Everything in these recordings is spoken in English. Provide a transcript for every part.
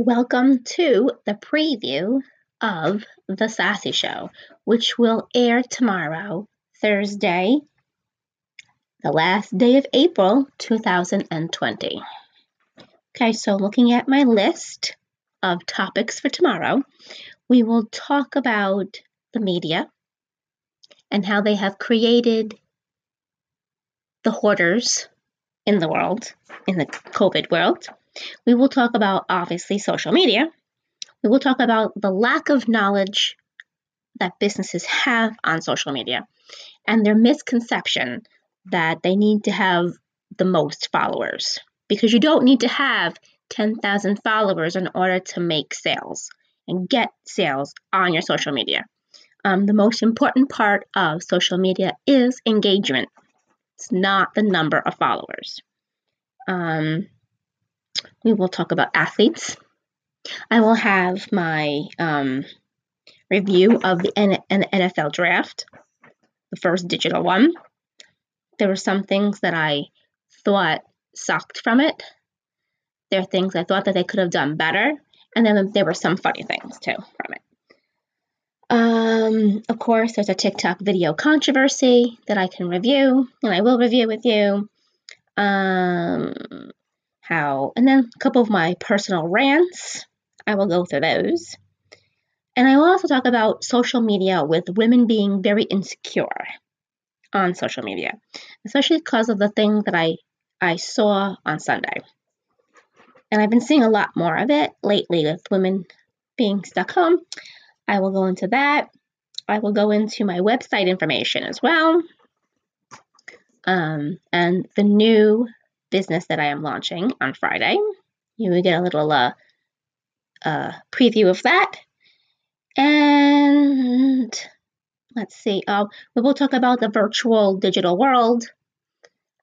Welcome to the preview of The Sassy Show, which will air tomorrow, Thursday, the last day of April 2020. Okay, so looking at my list of topics for tomorrow, we will talk about the media and how they have created the hoarders in the world, in the COVID world. We will talk about, obviously, social media. We will talk about the lack of knowledge that businesses have on social media and their misconception that they need to have the most followers because you don't need to have 10,000 followers in order to make sales and get sales on your social media. Um, the most important part of social media is engagement. It's not the number of followers. Um, we will talk about athletes. I will have my um, review of the N- N- NFL draft, the first digital one. There were some things that I thought sucked from it. There are things I thought that they could have done better, and then there were some funny things too from it. Um, of course, there's a TikTok video controversy that I can review, and I will review with you. Um, how, and then a couple of my personal rants. I will go through those. And I will also talk about social media with women being very insecure on social media, especially because of the thing that I, I saw on Sunday. And I've been seeing a lot more of it lately with women being stuck home. I will go into that. I will go into my website information as well. Um, and the new business that I am launching on Friday. You will get a little uh, uh, preview of that. And let's see, uh, we will talk about the virtual digital world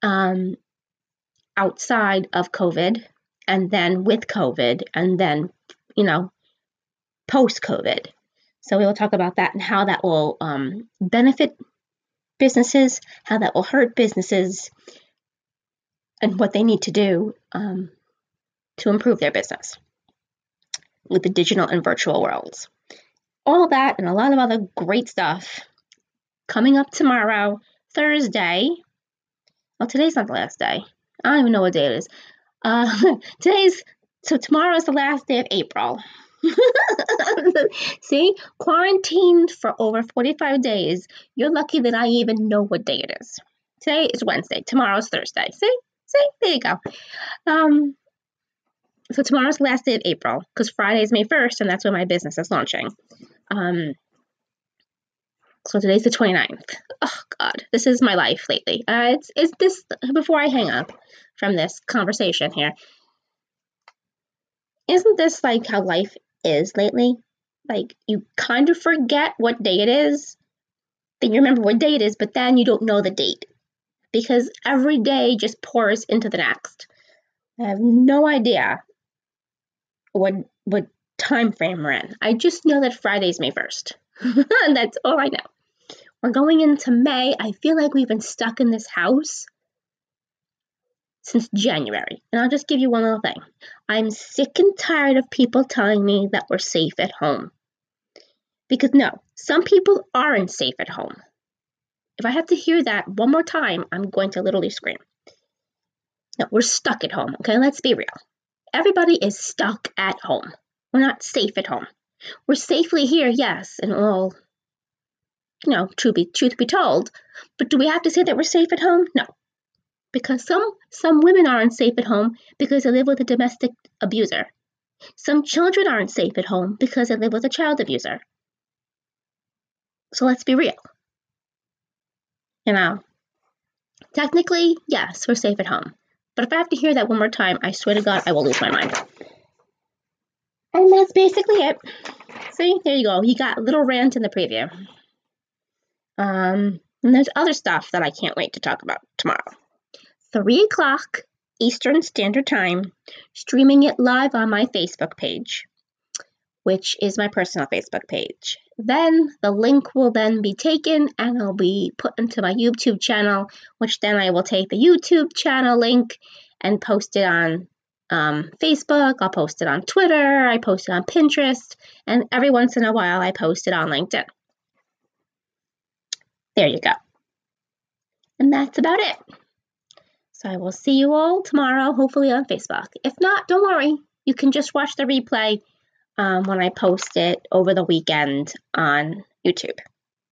um, outside of COVID, and then with COVID, and then, you know, post COVID. So we will talk about that and how that will um, benefit businesses, how that will hurt businesses, and what they need to do um, to improve their business with the digital and virtual worlds. All that and a lot of other great stuff coming up tomorrow, Thursday. Well, today's not the last day. I don't even know what day it is. Uh, today's so tomorrow is the last day of April. See, quarantined for over 45 days. You're lucky that I even know what day it is. Today is Wednesday. Tomorrow's Thursday. See? There you go. Um, so tomorrow's the last day of April because Friday is May 1st, and that's when my business is launching. Um, so today's the 29th. Oh, God, this is my life lately. Uh, it's, it's this, before I hang up from this conversation here, isn't this like how life is lately? Like, you kind of forget what day it is, then you remember what day it is, but then you don't know the date because every day just pours into the next. I have no idea what what time frame we're in. I just know that Friday's May 1st. that's all I know. We're going into May. I feel like we've been stuck in this house since January. And I'll just give you one little thing. I'm sick and tired of people telling me that we're safe at home. Because no, some people aren't safe at home. If I have to hear that one more time, I'm going to literally scream. No, we're stuck at home, okay? Let's be real. Everybody is stuck at home. We're not safe at home. We're safely here, yes, and all, you know, truth be, truth be told. But do we have to say that we're safe at home? No. Because some, some women aren't safe at home because they live with a domestic abuser. Some children aren't safe at home because they live with a child abuser. So let's be real. You know, technically, yes, we're safe at home. But if I have to hear that one more time, I swear to God, I will lose my mind. And that's basically it. See, there you go. You got a little rant in the preview. Um, and there's other stuff that I can't wait to talk about tomorrow. Three o'clock Eastern Standard Time, streaming it live on my Facebook page, which is my personal Facebook page. Then the link will then be taken and it'll be put into my YouTube channel, which then I will take the YouTube channel link and post it on um, Facebook, I'll post it on Twitter, I post it on Pinterest, and every once in a while I post it on LinkedIn. There you go. And that's about it. So I will see you all tomorrow, hopefully on Facebook. If not, don't worry. You can just watch the replay um, when I post it over the weekend on YouTube.